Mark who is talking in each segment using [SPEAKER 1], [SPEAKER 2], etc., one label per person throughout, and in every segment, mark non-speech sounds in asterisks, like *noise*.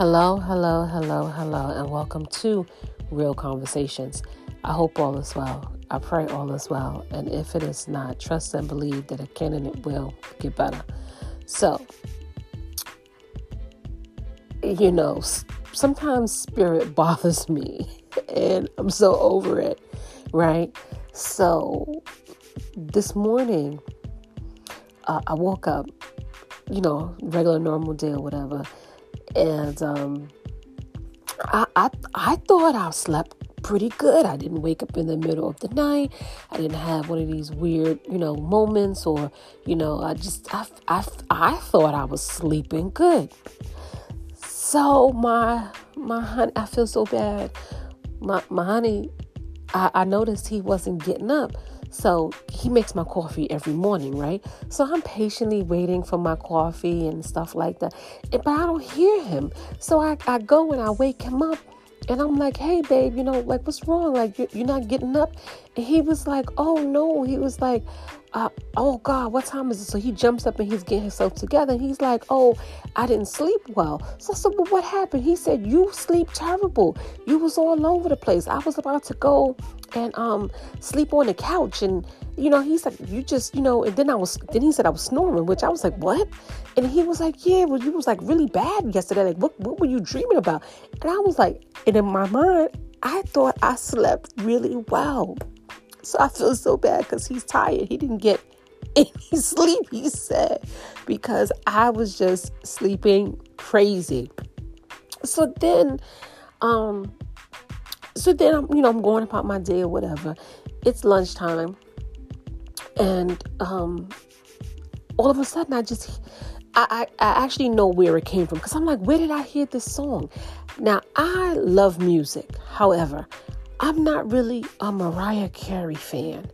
[SPEAKER 1] Hello, hello, hello, hello, and welcome to Real Conversations. I hope all is well. I pray all is well. And if it is not, trust and believe that it can and it will get better. So, you know, sometimes spirit *laughs* bothers me and I'm so over it, right? So, this morning, uh, I woke up, you know, regular normal day or whatever and um, I, I I thought I slept pretty good. I didn't wake up in the middle of the night. I didn't have one of these weird, you know, moments or, you know, I just, I, I, I thought I was sleeping good. So my, my honey, I feel so bad. My, my honey, I, I noticed he wasn't getting up. So he makes my coffee every morning, right? So I'm patiently waiting for my coffee and stuff like that. But I don't hear him. So I, I go and I wake him up and I'm like, hey, babe, you know, like, what's wrong? Like, you're not getting up? And he was like, oh, no. He was like, uh, oh God, what time is it? So he jumps up and he's getting himself together. And he's like, oh, I didn't sleep well. So I said, well, what happened? He said, you sleep terrible. You was all over the place. I was about to go and um sleep on the couch and you know he's like you just you know and then i was then he said i was snoring which i was like what and he was like yeah well you was like really bad yesterday like what, what were you dreaming about and i was like and in my mind i thought i slept really well so I feel so bad because he's tired. He didn't get *laughs* any sleep, he said, because I was just sleeping crazy. So then, um, so then I'm, you know, I'm going about my day or whatever. It's lunchtime, and um, all of a sudden, I just, I, I, I actually know where it came from because I'm like, where did I hear this song? Now I love music. However, I'm not really a Mariah Carey fan.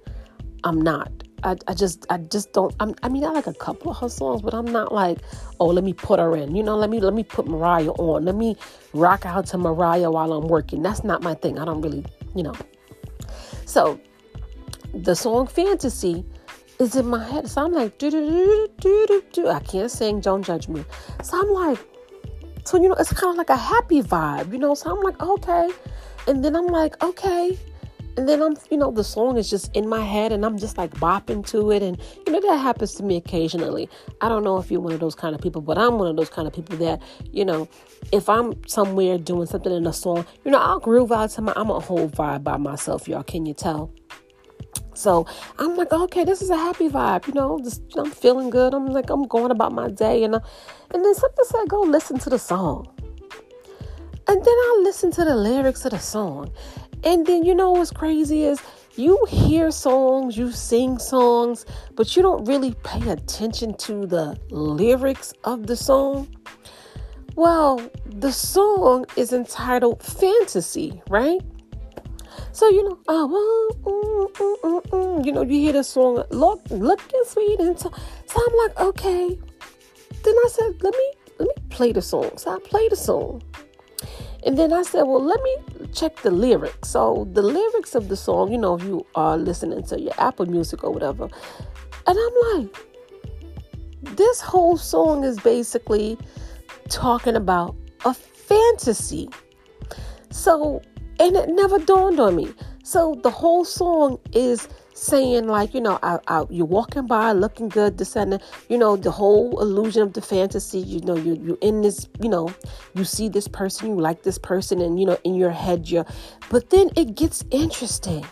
[SPEAKER 1] I'm not. I, I just I just don't I'm, i mean I like a couple of her songs, but I'm not like, oh let me put her in. You know, let me let me put Mariah on. Let me rock out to Mariah while I'm working. That's not my thing. I don't really, you know. So the song Fantasy is in my head. So I'm like, do do do do do do. I can't sing, don't judge me. So I'm like, so you know, it's kind of like a happy vibe, you know. So I'm like, okay. And then I'm like, okay. And then I'm, you know, the song is just in my head and I'm just like bopping to it. And, you know, that happens to me occasionally. I don't know if you're one of those kind of people, but I'm one of those kind of people that, you know, if I'm somewhere doing something in a song, you know, I'll groove out to my, I'm a whole vibe by myself, y'all. Can you tell? So I'm like, okay, this is a happy vibe, you know. Just I'm feeling good. I'm like, I'm going about my day, and uh, and then something said, go listen to the song. And then I listen to the lyrics of the song. And then you know what's crazy is you hear songs, you sing songs, but you don't really pay attention to the lyrics of the song. Well, the song is entitled Fantasy, right? So you know, oh, mm, mm, mm, mm, you know, you hear the song, look, looking sweet, and so, so I'm like, okay. Then I said, let me let me play the song. So I play the song, and then I said, well, let me check the lyrics. So the lyrics of the song, you know, if you are listening to your Apple Music or whatever, and I'm like, this whole song is basically talking about a fantasy. So, and it never dawned on me. So the whole song is saying like you know I, I, you're walking by looking good descending you know the whole illusion of the fantasy you know you, you're in this you know you see this person you like this person and you know in your head you're but then it gets interesting.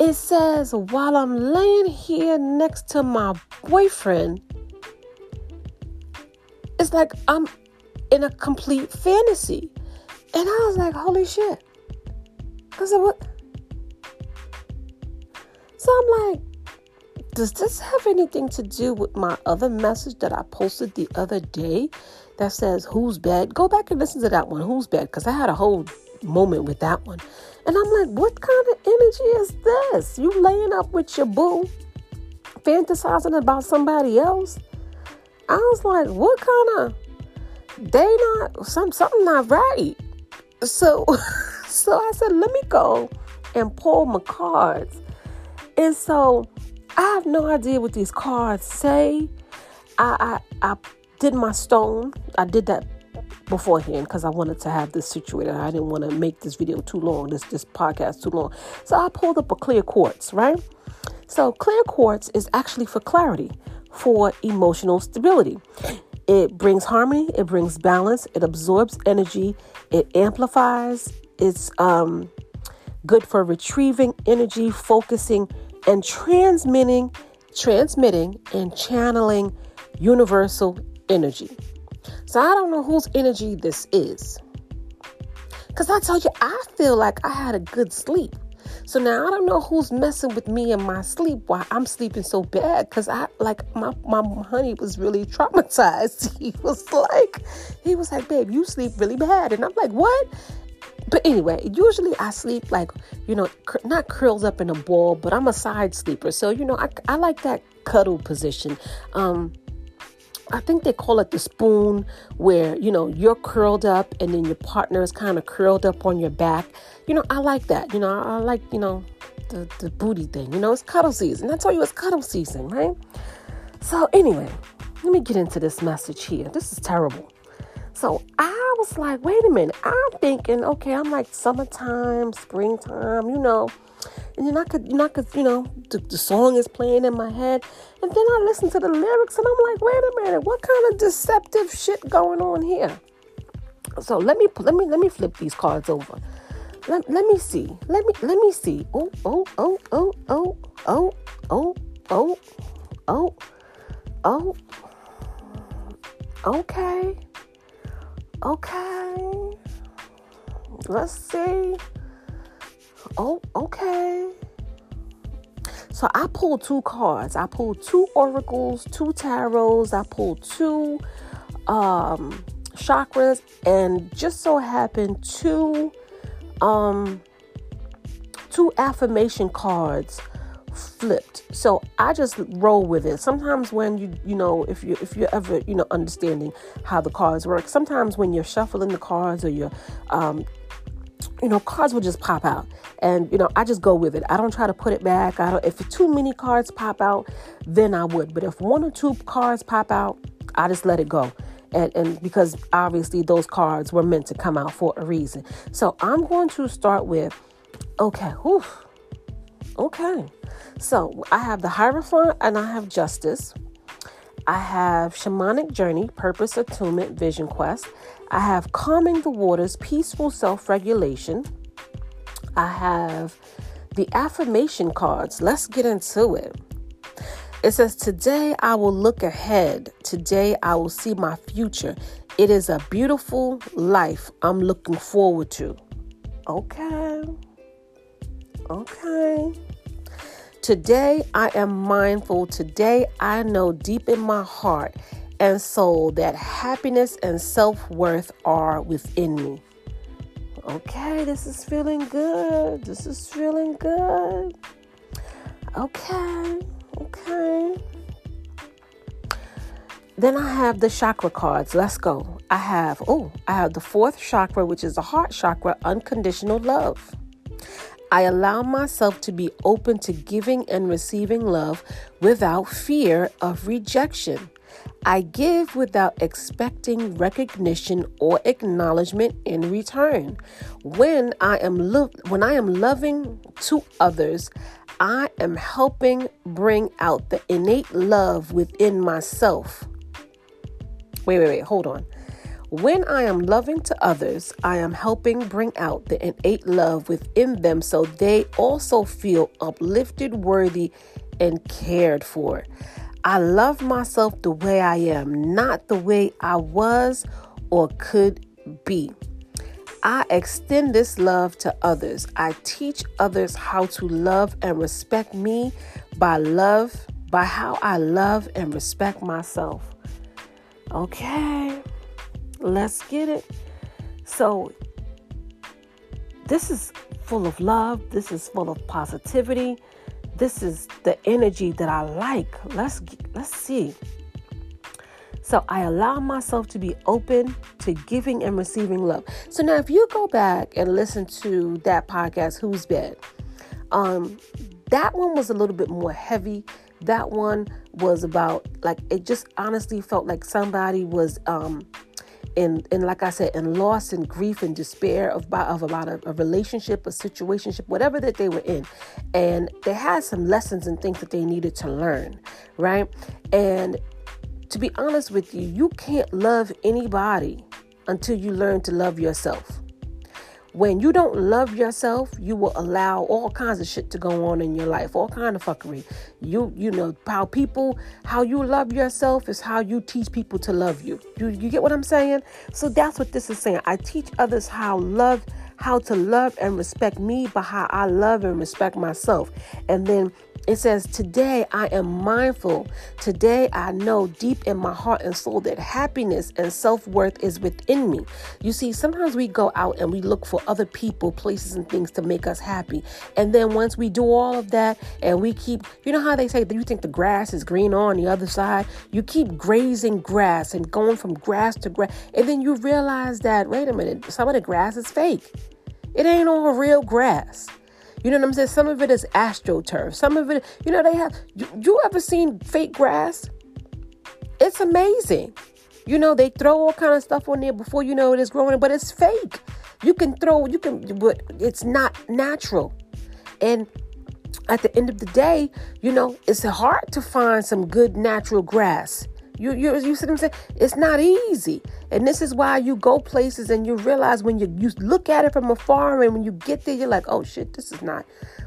[SPEAKER 1] It says while i'm laying here next to my boyfriend it's like i'm in a complete fantasy. And i was like holy shit. I said what so I'm like, does this have anything to do with my other message that I posted the other day that says, Who's bad? Go back and listen to that one, Who's bad? Because I had a whole moment with that one. And I'm like, What kind of energy is this? You laying up with your boo, fantasizing about somebody else? I was like, What kind of, they not, some, something not right. So, *laughs* so I said, Let me go and pull my cards and so I have no idea what these cards say. I, I, I did my stone. I did that beforehand because I wanted to have this situated. I didn't want to make this video too long, this this podcast too long. So I pulled up a clear quartz, right? So clear quartz is actually for clarity, for emotional stability. It brings harmony, it brings balance, it absorbs energy, it amplifies, it's um, good for retrieving energy, focusing, and transmitting, transmitting and channeling universal energy. So I don't know whose energy this is. Because I told you, I feel like I had a good sleep. So now I don't know who's messing with me in my sleep while I'm sleeping so bad. Cause I like my, my honey was really traumatized. *laughs* He was like, he was like, babe, you sleep really bad. And I'm like, what? But anyway, usually I sleep like, you know, cr- not curled up in a ball, but I'm a side sleeper. So, you know, I, I like that cuddle position. Um, I think they call it the spoon, where you know you're curled up and then your partner is kind of curled up on your back. You know, I like that. You know, I, I like you know the the booty thing. You know, it's cuddle season. I told you it's cuddle season, right? So anyway, let me get into this message here. This is terrible. So I was like, wait a minute. I'm thinking, okay, I'm like summertime, springtime, you know. And then I could, you know, I could, you know, the, the song is playing in my head. And then I listen to the lyrics and I'm like, wait a minute, what kind of deceptive shit going on here? So let me let me let me flip these cards over. Let, let me see. Let me let me see. Oh, oh, oh, oh, oh, oh, oh, oh, oh, oh. Okay. Okay. Let's see. Oh, okay. So I pulled two cards. I pulled two oracles, two tarots. I pulled two um, chakras, and just so happened two um, two affirmation cards flipped. So I just roll with it. Sometimes when you you know if you if you're ever you know understanding how the cards work, sometimes when you're shuffling the cards or you're um, you know cards will just pop out. And you know i just go with it. I don't try to put it back. I don't if too many cards pop out then i would. But if one or two cards pop out i just let it go. And, and because obviously those cards were meant to come out for a reason. So i'm going to start with okay whew, okay so i have the hierophant and i have justice I have Shamanic Journey, Purpose Attunement Vision Quest. I have Calming the Waters, Peaceful Self Regulation. I have the affirmation cards. Let's get into it. It says, Today I will look ahead. Today I will see my future. It is a beautiful life I'm looking forward to. Okay. Okay. Today I am mindful. Today I know deep in my heart and soul that happiness and self worth are within me. Okay, this is feeling good. This is feeling good. Okay, okay. Then I have the chakra cards. Let's go. I have, oh, I have the fourth chakra, which is the heart chakra, unconditional love. I allow myself to be open to giving and receiving love without fear of rejection. I give without expecting recognition or acknowledgement in return. When I am lo- when I am loving to others, I am helping bring out the innate love within myself. Wait, wait, wait, hold on. When I am loving to others, I am helping bring out the innate love within them so they also feel uplifted, worthy, and cared for. I love myself the way I am, not the way I was or could be. I extend this love to others. I teach others how to love and respect me by love, by how I love and respect myself. Okay. Let's get it. So, this is full of love. This is full of positivity. This is the energy that I like. Let's let's see. So I allow myself to be open to giving and receiving love. So now if you go back and listen to that podcast, Who's Bad? Um, that one was a little bit more heavy. That one was about like it just honestly felt like somebody was um in, in like I said, in loss and grief and despair of, of about a, a relationship, a situationship, whatever that they were in. And they had some lessons and things that they needed to learn, right? And to be honest with you, you can't love anybody until you learn to love yourself. When you don't love yourself, you will allow all kinds of shit to go on in your life, all kind of fuckery. You you know how people how you love yourself is how you teach people to love you. You you get what I'm saying? So that's what this is saying. I teach others how love how to love and respect me by how I love and respect myself. And then it says, Today I am mindful. Today I know deep in my heart and soul that happiness and self worth is within me. You see, sometimes we go out and we look for other people, places, and things to make us happy. And then once we do all of that and we keep, you know how they say that you think the grass is green on the other side? You keep grazing grass and going from grass to grass. And then you realize that, wait a minute, some of the grass is fake. It ain't all real grass. You know what I'm saying? Some of it is astroturf. Some of it, you know, they have. You, you ever seen fake grass? It's amazing. You know, they throw all kind of stuff on there before you know it is growing, but it's fake. You can throw, you can, but it's not natural. And at the end of the day, you know, it's hard to find some good natural grass. You, you, you see what I'm saying? It's not easy. And this is why you go places and you realize when you, you look at it from afar and when you get there, you're like, oh shit, this is not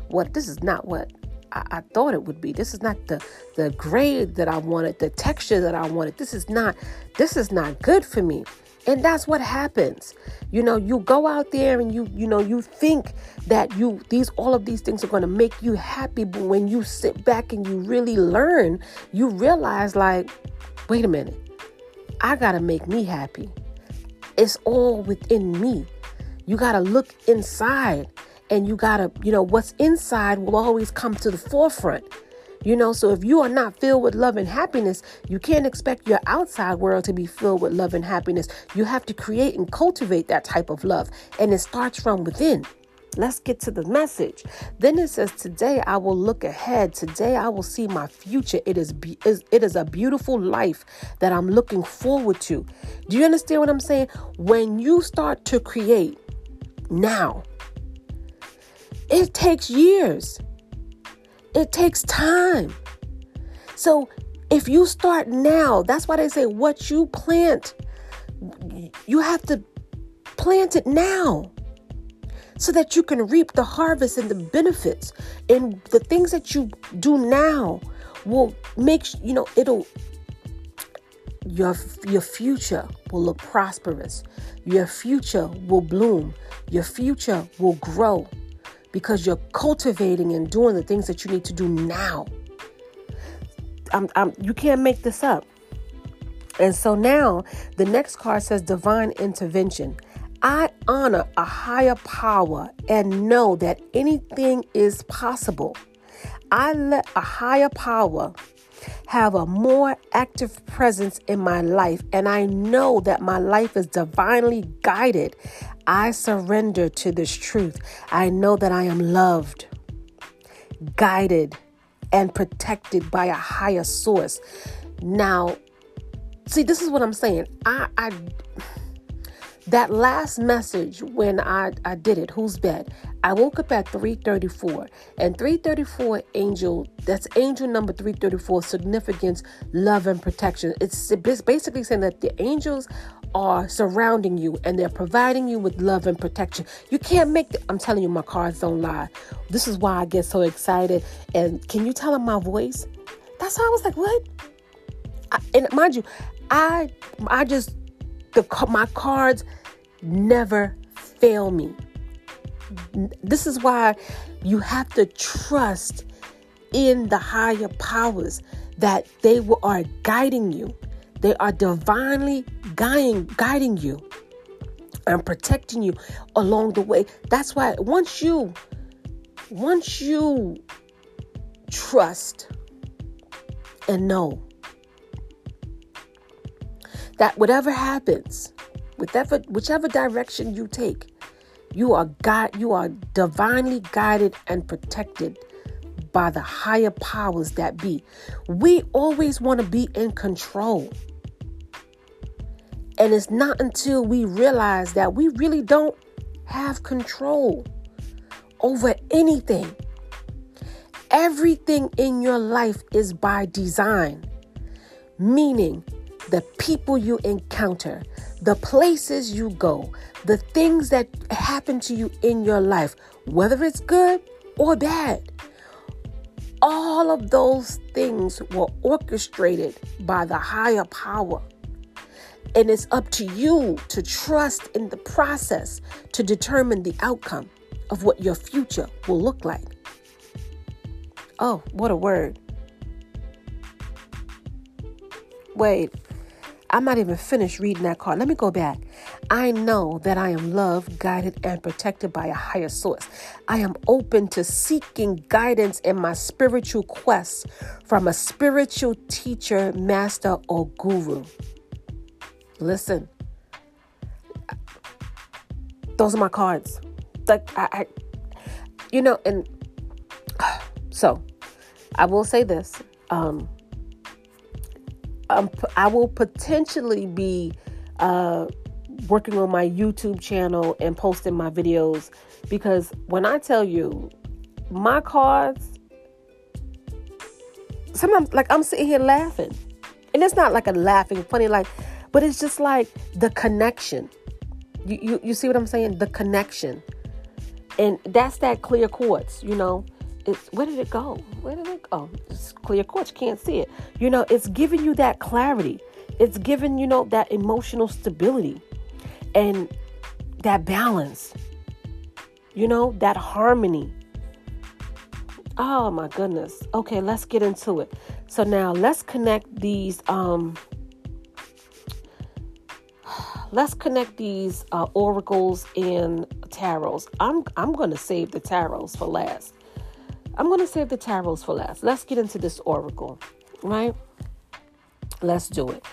[SPEAKER 1] what, this is not what I, I thought it would be. This is not the, the grade that I wanted, the texture that I wanted. This is not, this is not good for me. And that's what happens. You know, you go out there and you, you know, you think that you these all of these things are going to make you happy, but when you sit back and you really learn, you realize like wait a minute, I got to make me happy. It's all within me. You got to look inside and you got to, you know, what's inside will always come to the forefront. You know, so if you are not filled with love and happiness, you can't expect your outside world to be filled with love and happiness. You have to create and cultivate that type of love, and it starts from within. Let's get to the message. Then it says, Today I will look ahead. Today I will see my future. It is, be- it is a beautiful life that I'm looking forward to. Do you understand what I'm saying? When you start to create now, it takes years, it takes time. So if you start now, that's why they say what you plant, you have to plant it now so that you can reap the harvest and the benefits. And the things that you do now will make, you know, it'll your your future will look prosperous. Your future will bloom. Your future will grow because you're cultivating and doing the things that you need to do now. I'm, I'm, you can't make this up. And so now the next card says divine intervention. I honor a higher power and know that anything is possible. I let a higher power have a more active presence in my life, and I know that my life is divinely guided. I surrender to this truth. I know that I am loved, guided, and protected by a higher source. Now, see, this is what I'm saying. I, I that last message when I, I did it, who's bed? I woke up at 334 and 334 angel, that's angel number 334, significance, love and protection. It's basically saying that the angels are surrounding you and they're providing you with love and protection. You can't make the, I'm telling you, my cards don't lie. This is why I get so excited. And can you tell in my voice? That's how I was like, what? I, and mind you, I I just the my cards never fail me. This is why you have to trust in the higher powers that they are guiding you. They are divinely guiding, guiding you and protecting you along the way. That's why once you once you trust and know that whatever happens, whichever whichever direction you take, you are God, you are divinely guided and protected by the higher powers that be. We always want to be in control. And it's not until we realize that we really don't have control over anything. Everything in your life is by design, meaning the people you encounter, the places you go, the things that happen to you in your life, whether it's good or bad. All of those things were orchestrated by the higher power. And it's up to you to trust in the process to determine the outcome of what your future will look like. Oh, what a word. Wait, I'm not even finished reading that card. Let me go back. I know that I am loved, guided, and protected by a higher source. I am open to seeking guidance in my spiritual quest from a spiritual teacher, master, or guru. Listen, those are my cards. Like, I, I you know, and *sighs* so I will say this. Um, um, I will potentially be uh, working on my YouTube channel and posting my videos because when I tell you my cards, sometimes like I'm sitting here laughing, and it's not like a laughing funny like, but it's just like the connection. You you, you see what I'm saying? The connection, and that's that clear quartz. You know, it's where did it go? Where did it go? It's clear. You can't see it. You know, it's giving you that clarity. It's giving you know that emotional stability and that balance. You know that harmony. Oh my goodness. Okay, let's get into it. So now let's connect these. Um, *sighs* let's connect these uh, oracles and tarots. I'm I'm going to save the tarots for last I'm going to save the tarots for last. Let's get into this oracle, right? Let's do it.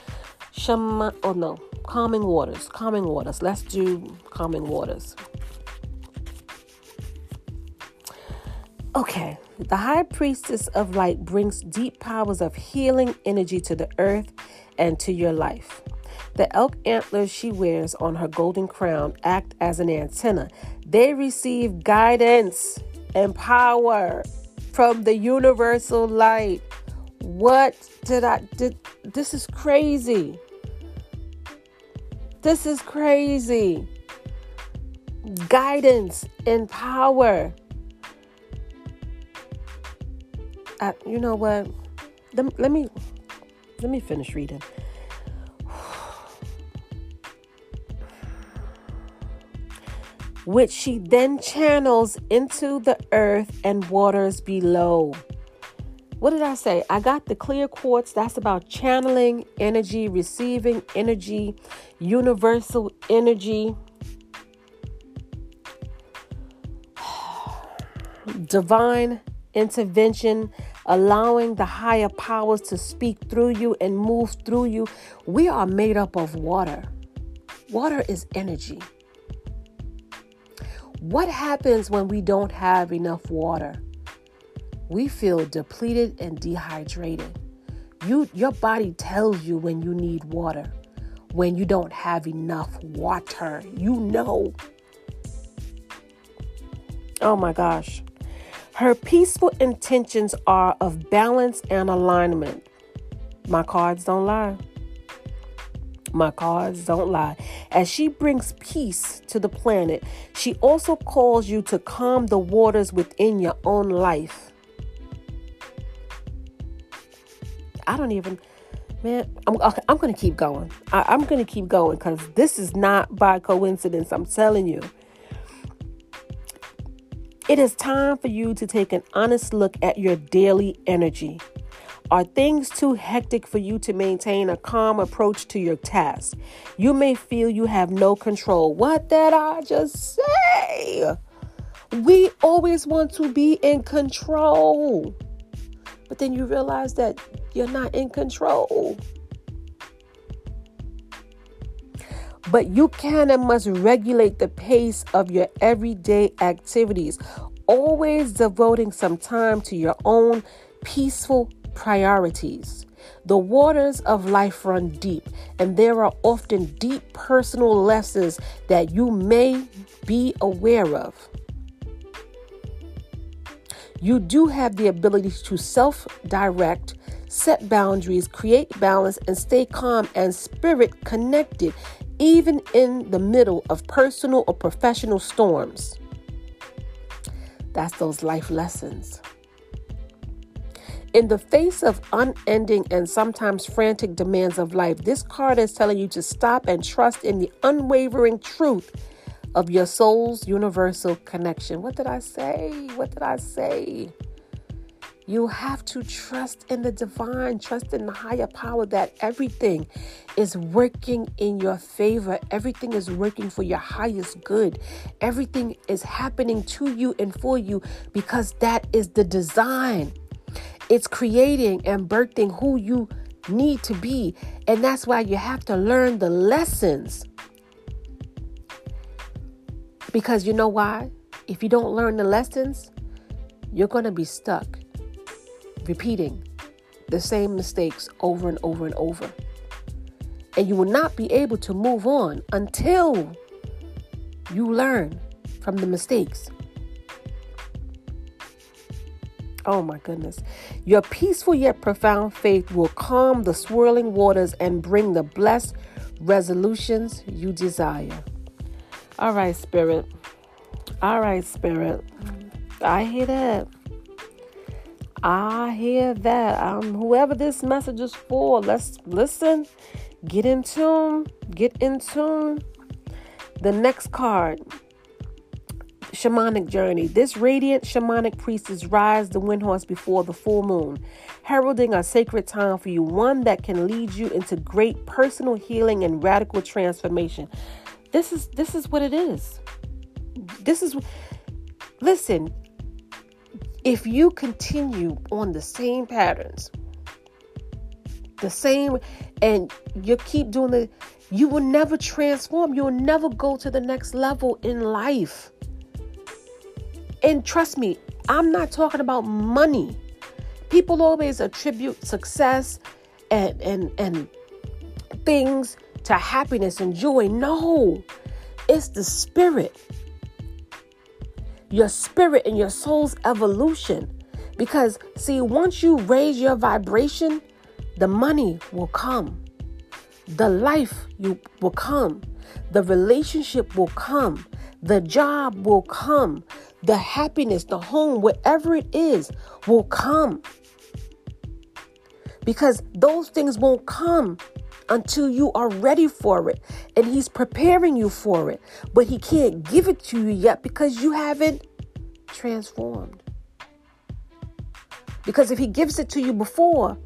[SPEAKER 1] Shama, oh no, calming waters, calming waters. Let's do calming waters. Okay, the high priestess of light brings deep powers of healing energy to the earth and to your life. The elk antlers she wears on her golden crown act as an antenna. They receive guidance and power from the universal light. What did I did this is crazy. This is crazy. Guidance and power. Uh, you know what? Let, let me let me finish reading. Which she then channels into the earth and waters below. What did I say? I got the clear quartz. That's about channeling energy, receiving energy, universal energy, *sighs* divine intervention, allowing the higher powers to speak through you and move through you. We are made up of water. Water is energy. What happens when we don't have enough water? We feel depleted and dehydrated. You, your body tells you when you need water. When you don't have enough water, you know. Oh my gosh. Her peaceful intentions are of balance and alignment. My cards don't lie. My cards don't lie. As she brings peace to the planet, she also calls you to calm the waters within your own life. I don't even, man, I'm, I'm going to keep going. I, I'm to keep going because this is not by coincidence. I'm telling you. It is time for you to take an honest look at your daily energy. Are things too hectic for you to maintain a calm approach to your task? You may feel you have no control. What did I just say? We always want to be in control. But then you realize that you're not in control. But you can and must regulate the pace of your everyday activities, always devoting some time to your own peaceful priorities. The waters of life run deep, and there are often deep personal lessons that you may be aware of. You do have the ability to self direct, set boundaries, create balance, and stay calm and spirit connected, even in the middle of personal or professional storms. That's those life lessons. In the face of unending and sometimes frantic demands of life, this card is telling you to stop and trust in the unwavering truth of your soul's universal connection. What did I say? What did I say? You have to trust in the divine, trust in the higher power that everything is working in your favor. Everything is working for your highest good. Everything is happening to you and for you because that is the design. It's creating and birthing who you need to be. And that's why you have to learn the lessons because you know why? If you don't learn the lessons, you're going to be stuck repeating the same mistakes over and over and over. And you will not be able to move on until you learn from the mistakes. Oh my goodness. Your peaceful yet profound faith will calm the swirling waters and bring the blessed resolutions you desire. All right, Spirit. All right, Spirit. I hear that. I hear that. Um, whoever this message is for, let's listen. Get in tune. Get in tune. The next card shamanic journey. This radiant shamanic priestess rides the wind horse before the full moon, heralding a sacred time for you, one that can lead you into great personal healing and radical transformation. This is this is what it is. This is listen, if you continue on the same patterns, the same and you keep doing the you will never transform. You'll never go to the next level in life. And trust me, I'm not talking about money. People always attribute success and and and things to happiness and joy. No, it's the spirit. Your spirit and your soul's evolution. Because, see, once you raise your vibration, the money will come, the life you will come, the relationship will come, the job will come, the happiness, the home, whatever it is, will come. Because those things won't come until you are ready for it. And He's preparing you for it. But He can't give it to you yet because you haven't transformed. Because if He gives it to you before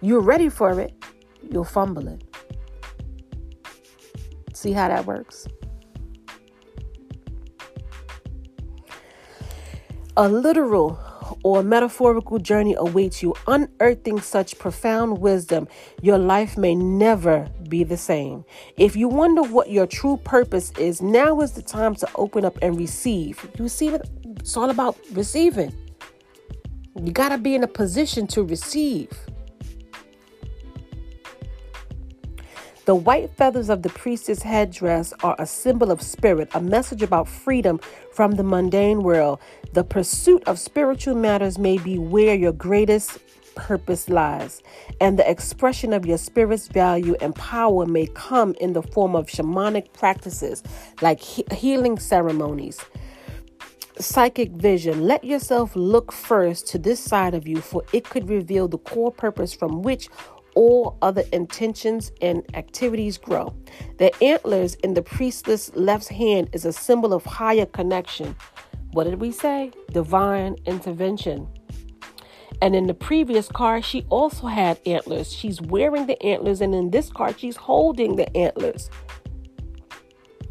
[SPEAKER 1] you're ready for it, you'll fumble it. See how that works? A literal or metaphorical journey awaits you, unearthing such profound wisdom, your life may never be the same. If you wonder what your true purpose is, now is the time to open up and receive. You see, it's all about receiving. You got to be in a position to receive. The white feathers of the priestess headdress are a symbol of spirit, a message about freedom from the mundane world. The pursuit of spiritual matters may be where your greatest purpose lies, and the expression of your spirit's value and power may come in the form of shamanic practices like he- healing ceremonies. Psychic vision. Let yourself look first to this side of you, for it could reveal the core purpose from which all other intentions and activities grow. The antlers in the priestess left hand is a symbol of higher connection. What did we say? Divine intervention. And in the previous card, she also had antlers. She's wearing the antlers, and in this card, she's holding the antlers.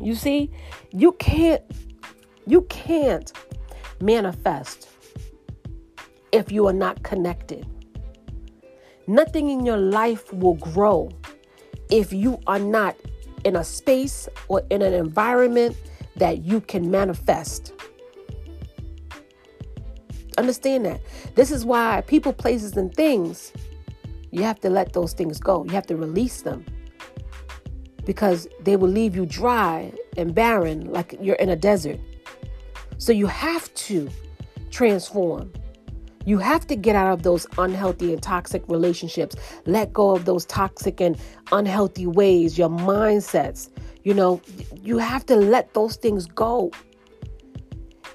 [SPEAKER 1] You see, you can't you can't manifest if you are not connected. Nothing in your life will grow if you are not in a space or in an environment that you can manifest. Understand that. This is why people, places, and things You have to let those things go. You have to release them because they will leave you dry and barren like you're in a desert. So you have to transform. You have to get out of those unhealthy and toxic relationships. Let go of those toxic and unhealthy ways, your mindsets. You know, you have to let those things go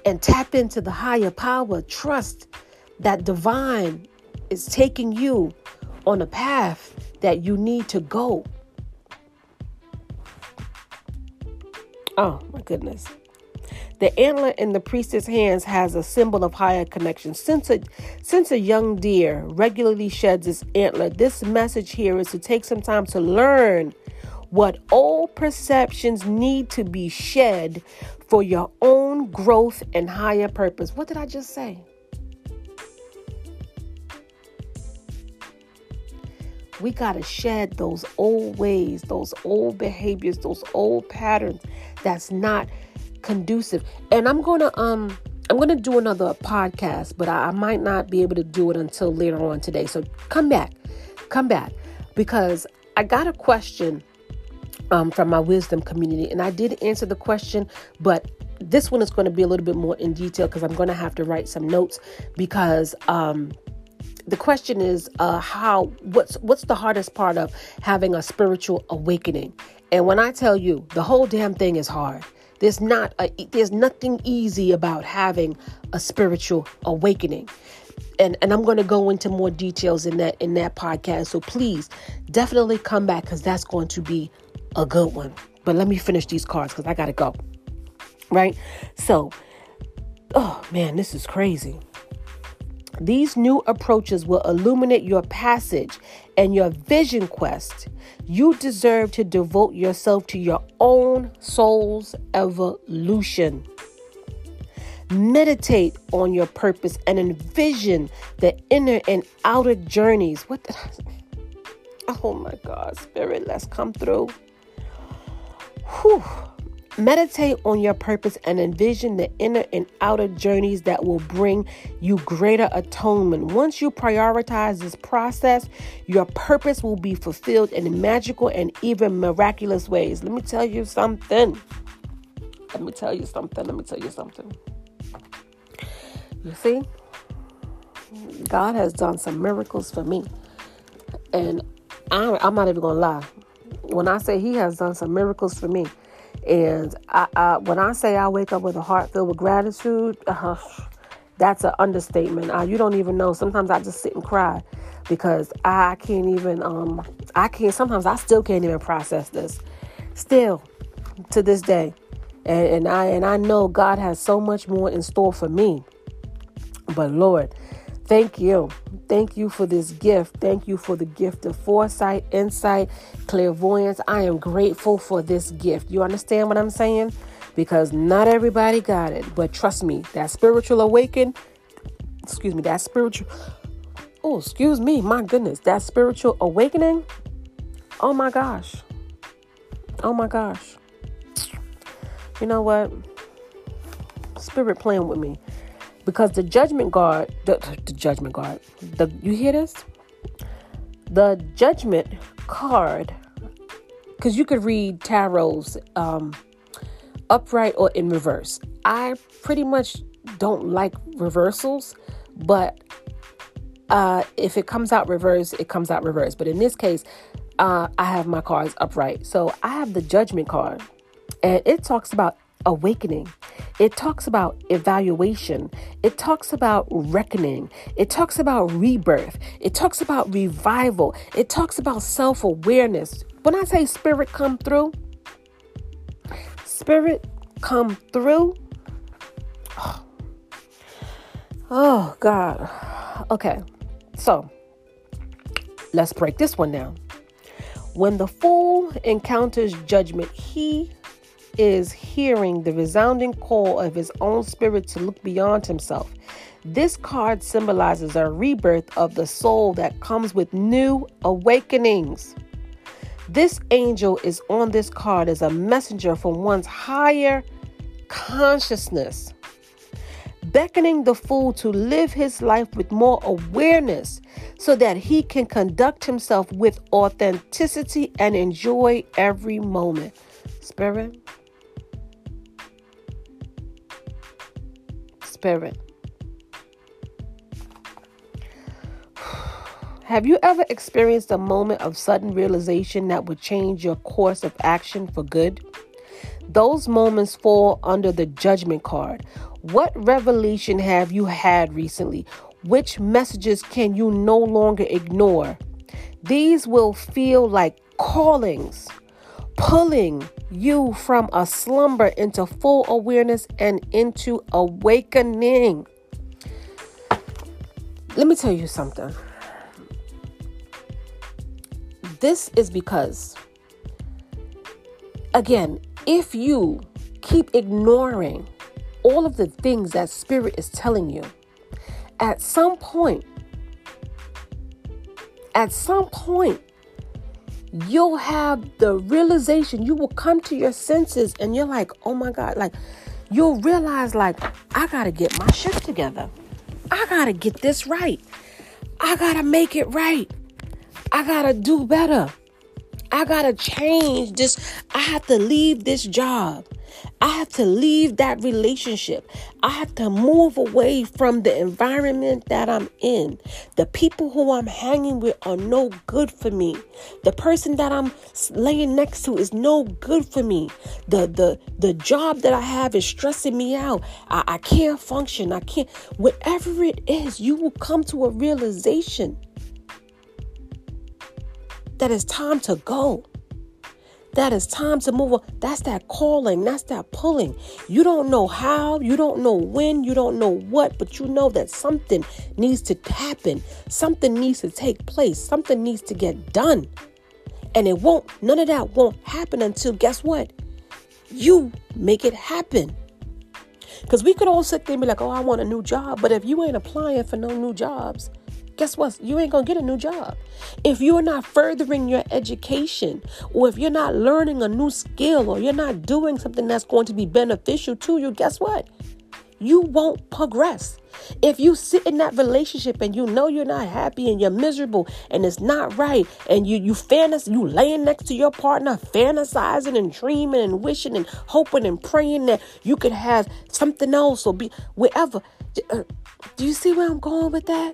[SPEAKER 1] and tap into the higher power. Trust that divine is taking you on a path that you need to go. Oh my goodness. The antler in the priestess hands has a symbol of higher connection. Since a, since a young deer regularly sheds its antler, this message here is to take some time to learn what old perceptions need to be shed for your own growth and higher purpose. What did I just say? We got to shed those old ways, those old behaviors, those old patterns that's not conducive. And I'm to um I'm to do another podcast, but I, I might not be able to do it until later on today. So come back. Come back because I got a question um, from my wisdom community, and I did answer the question, but this one is going to be a little bit more in detail because I'm going to have to write some notes because um, the question is uh, how what's what's the hardest part of having a spiritual awakening and when i tell you the whole damn thing is hard there's not a, there's nothing easy about having a spiritual awakening. And and i'm going to go into more details in that in that podcast. So please definitely come back because that's going to be a good one. But let me finish these cards because i gotta go. Right? So oh man this is crazy. These new approaches will illuminate your passage and your vision quest. You deserve to devote yourself to your own soul's evolution. Meditate on your purpose and envision the inner and outer journeys. What the, Oh my God, Spirit, let's come through. Whew. Meditate on your purpose and envision the inner and outer journeys that will bring you greater attunement. Once you prioritize this process, your purpose will be fulfilled in magical and even miraculous ways. Let me tell you something. Let me tell you something. Let me tell you something. You see, God has done some miracles for me. And I, I'm not even going to lie. When I say He has done some miracles for me, and I, I, when I say I wake up with a heart filled with gratitude, uh, that's an understatement. Uh, you don't even know. Sometimes I just sit and cry because I can't even. Um, I can't. Sometimes I still can't even process this. Still, to this day, and, and I and I know God has so much more in store for me. But Lord, Thank you. Thank you for this gift. Thank you for the gift of foresight, insight, clairvoyance. I am grateful for this gift. You understand what I'm saying? Because not everybody got it. But trust me, that spiritual awakening, excuse me, that spiritual, oh, excuse me, my goodness, that spiritual awakening, oh my gosh. Oh my gosh. You know what? Spirit playing with me because the judgment guard the, the judgment guard the you hear this? The judgment card because you could read tarots um, upright or in reverse. I pretty much don't like reversals but uh, if it comes out reverse it comes out reverse. But in this case uh, i have my cards upright. So i have the judgment card and it talks about awakening. It talks about evaluation. It talks about reckoning. It talks about rebirth. It talks about revival. It talks about self awareness. When I say spirit come through, spirit come through. *sighs* Oh, God. Okay, so let's break this one down. When the fool encounters judgment, he is hearing the resounding call of his own spirit to look beyond himself. This card symbolizes a rebirth of the soul that comes with new awakenings. This angel is on this card as a messenger from one's higher consciousness. beckoning the fool to live his life with more awareness so that he can conduct himself with authenticity and enjoy every moment. Spirit, Spirit. Have you ever experienced a moment of sudden realization that would change your course of action for good? Those moments fall under the judgment card. What revelation have you had recently? Which messages can you no longer ignore? These will feel like callings, pulling you from a slumber into full awareness and into awakening. Let me tell you something. This is because, again, if you keep ignoring all of the things that Spirit is telling you, at some point, at some point, you'll have the realization, you will come to your senses and you're like, oh my God, like you'll realize, like, I gotta get my shit together. I gotta get this right. I gotta make it right. I gotta do better. I gotta change this. I have to leave this job. I have to leave that relationship. I have to move away from the environment that I'm in. The people who I'm hanging with are no good for me. The person that I'm laying next to is no good for me. The the the job that I have is stressing me out. I, I can't function. I can't. Whatever it is, you will come to a realization that it's time to go. That is time to move on. That's that calling. That's that pulling. You don't know how, you don't know when, you don't know what, but you know that something needs to happen. Something needs to take place. Something needs to get done. And it won't, none of that won't happen until guess what? You make it happen. Because we could all sit there and be like, oh, I want a new job. But if you ain't applying for no new jobs, guess what? You ain't going to get a new job. If you're not furthering your education, or if you're not learning a new skill, or you're not doing something that's going to be beneficial to you, guess what? You won't progress. If you sit in that relationship and you know you're not happy and you're miserable and it's not right, and you you fantasy, you laying next to your partner, fantasizing and dreaming and wishing and hoping and praying that you could have something else or be wherever. Uh, do you see where I'm going with that?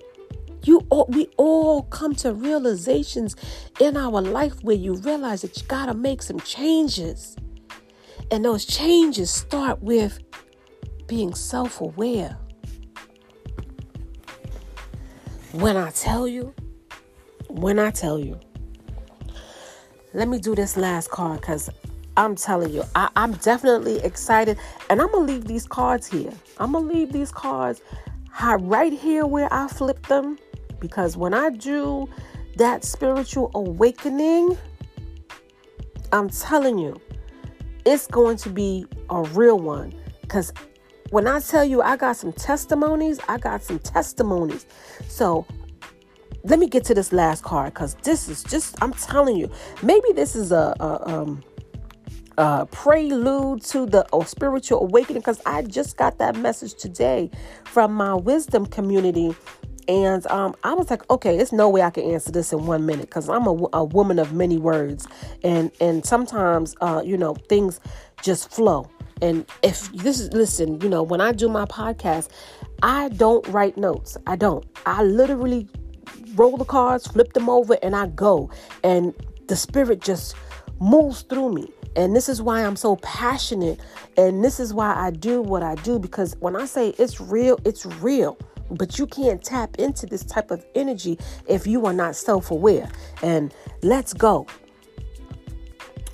[SPEAKER 1] You all, we all come to realizations in our life where you realize that you got to make some changes. And those changes start with being self aware. When I tell you, when I tell you, let me do this last card because I'm telling you, I, am definitely excited. And I'm going to leave these cards here. I'm going to leave these cards right here where I flipped them because when I do that spiritual awakening, I'm telling you, it's going to be a real one. Because when I tell you I got some testimonies, I got some testimonies. So let me get to this last card because this is just, I'm telling you, maybe this is a, a um, uh, prelude to the oh, spiritual awakening because I just got that message today from my wisdom community and um, I was like, okay, there's no way I can answer this in one minute because I'm a, a, woman of many words, and and sometimes, uh, you know, things just flow. And if this is listen, you know, when I do my podcast, I don't write notes. I don't. I literally roll the cards, flip them over, and I go. And the spirit just moves through me. And this is why I'm so passionate. And this is why I do what I do because when I say it's real, it's real. But you can't tap into this type of energy if you are not self aware. And let's go.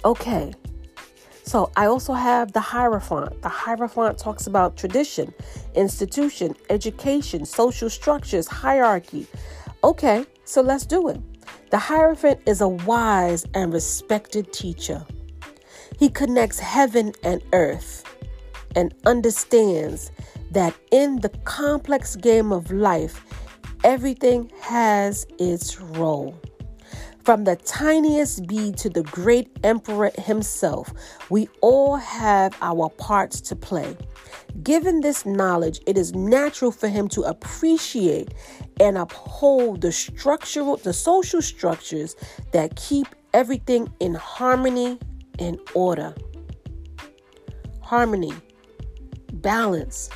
[SPEAKER 1] Okay. So I also have the Hierophant. The Hierophant talks about tradition, institution, education, social structures, hierarchy. Okay, so let's do it. The Hierophant is a wise and respected teacher. He connects heaven and earth and understands that in the complex game of life, everything has its role. From the tiniest bee to the great emperor himself, we all have our parts to play. Given this knowledge, it is natural for him to appreciate and uphold the structural, the social structures that keep everything in harmony and order. Harmony, balance,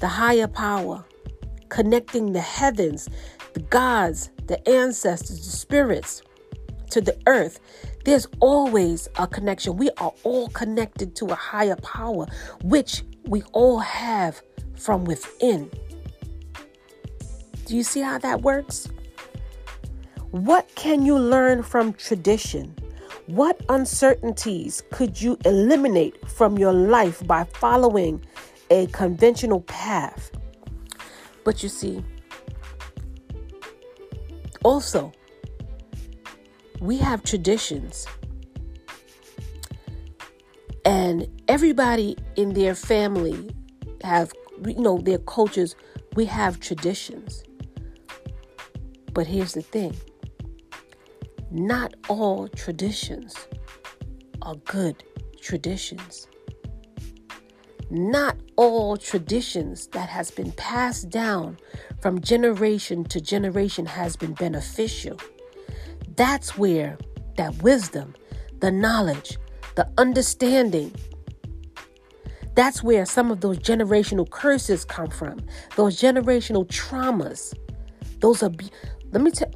[SPEAKER 1] the higher power, connecting the heavens, the gods, the ancestors, the spirits to the earth. There's always a connection. We are all connected to a higher power, which we all have from within. Do you see how that works? What can you learn from tradition? What uncertainties could you eliminate from your life by following a conventional path? But you see, also, we have traditions. And everybody in their family have, you know, their cultures, we have traditions. But here's the thing not all traditions are good traditions. Not all traditions that has been passed down from generation to generation has been beneficial. That's where that wisdom, the knowledge, the understanding, that's where some of those generational curses come from. Those generational traumas. Those are, let me tell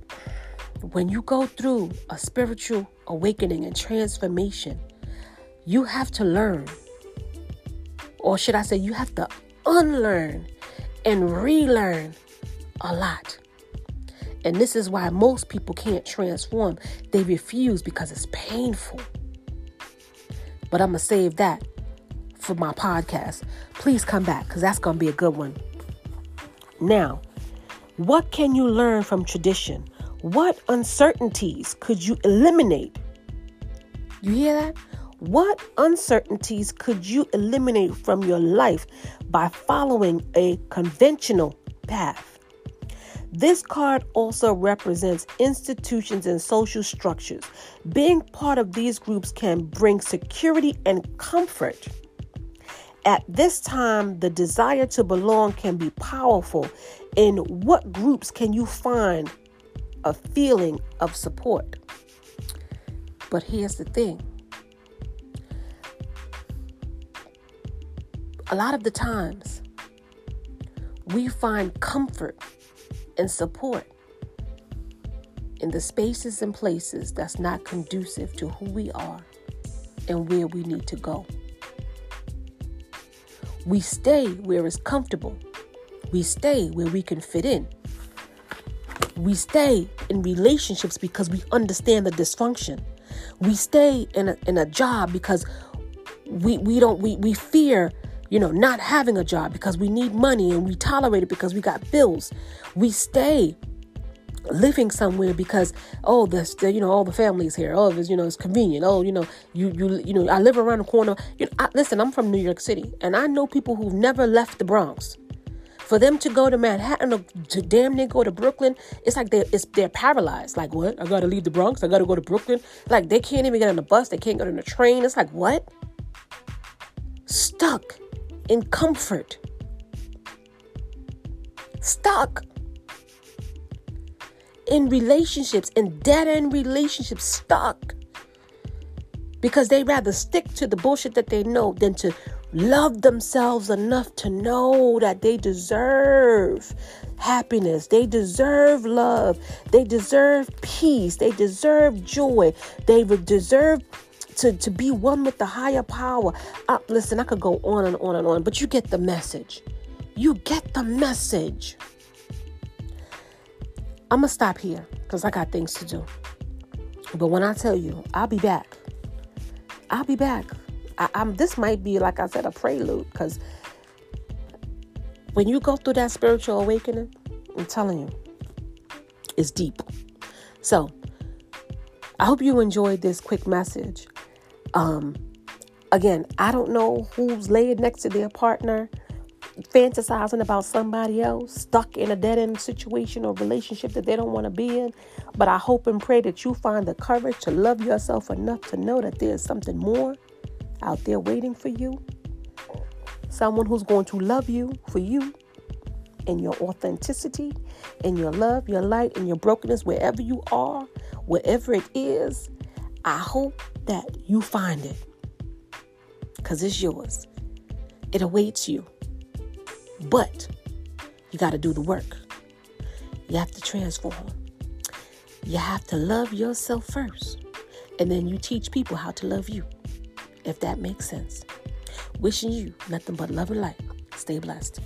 [SPEAKER 1] when you go through a spiritual awakening and transformation, you have to learn. Or should I say, you have to unlearn and relearn a lot. And this is why most people can't transform. They refuse because it's painful. But I'm going to save that for my podcast. Please come back because that's going to be a good one. Now, what can you learn from tradition? What uncertainties could you eliminate? You hear that? What uncertainties could you eliminate from your life by following a conventional path? This card also represents institutions and social structures. Being part of these groups can bring security and comfort. At this time, the desire to belong can be powerful. In what groups can you find a feeling of support? But here's the thing a lot of the times, we find comfort and support in the spaces and places that's not conducive to who we are and where we need to go. We stay where it's comfortable. We stay where we can fit in. We stay in relationships because we understand the dysfunction. We stay in a, in a job because we, we don't we, we fear you know, not having a job because we need money and we tolerate it because we got bills. We stay living somewhere because oh this you know all the families here oh it's you know it's convenient oh you know you you you know I live around the corner you know I, listen I'm from New York City and I know people who've never left the Bronx for them to go to Manhattan or to damn near go to Brooklyn it's like they're it's, they're paralyzed. Like what? I gotta leave the Bronx? I gotta go to Brooklyn? Like they can't even get on the bus. They can't get on the train. It's like what? Stuck in comfort, stuck in relationships, in dead end relationships, stuck. Because they rather stick to the bullshit that they know than to love themselves enough to know that they deserve happiness, they deserve love, they deserve peace, they deserve joy, they deserve to, to be one with the higher power. Uh, listen, I could go on and on and on, but you get the message. You get the message. I'm going to stop here because I got things to do. But when I tell you, I'll be back. I'll be back. I, am This might be, like I said, a prelude because when you go through that spiritual awakening, I'm telling you, it's deep. So, I hope you enjoyed this quick message. Um, again, I don't know who's laying next to their partner. fantasizing about somebody else, stuck in a dead end situation or relationship that they don't want to be in. But I hope and pray that you find the courage to love yourself enough to know that there's something more out there waiting for you. Someone who's going to love you for you and your authenticity and your love, your light, and your brokenness, wherever you are, wherever it is. I hope that you find it because it's yours. It awaits you. But you got to do the work. You have to transform. You have to love yourself first. And then you teach people how to love you, if that makes sense. Wishing you nothing but love and light. Stay blessed.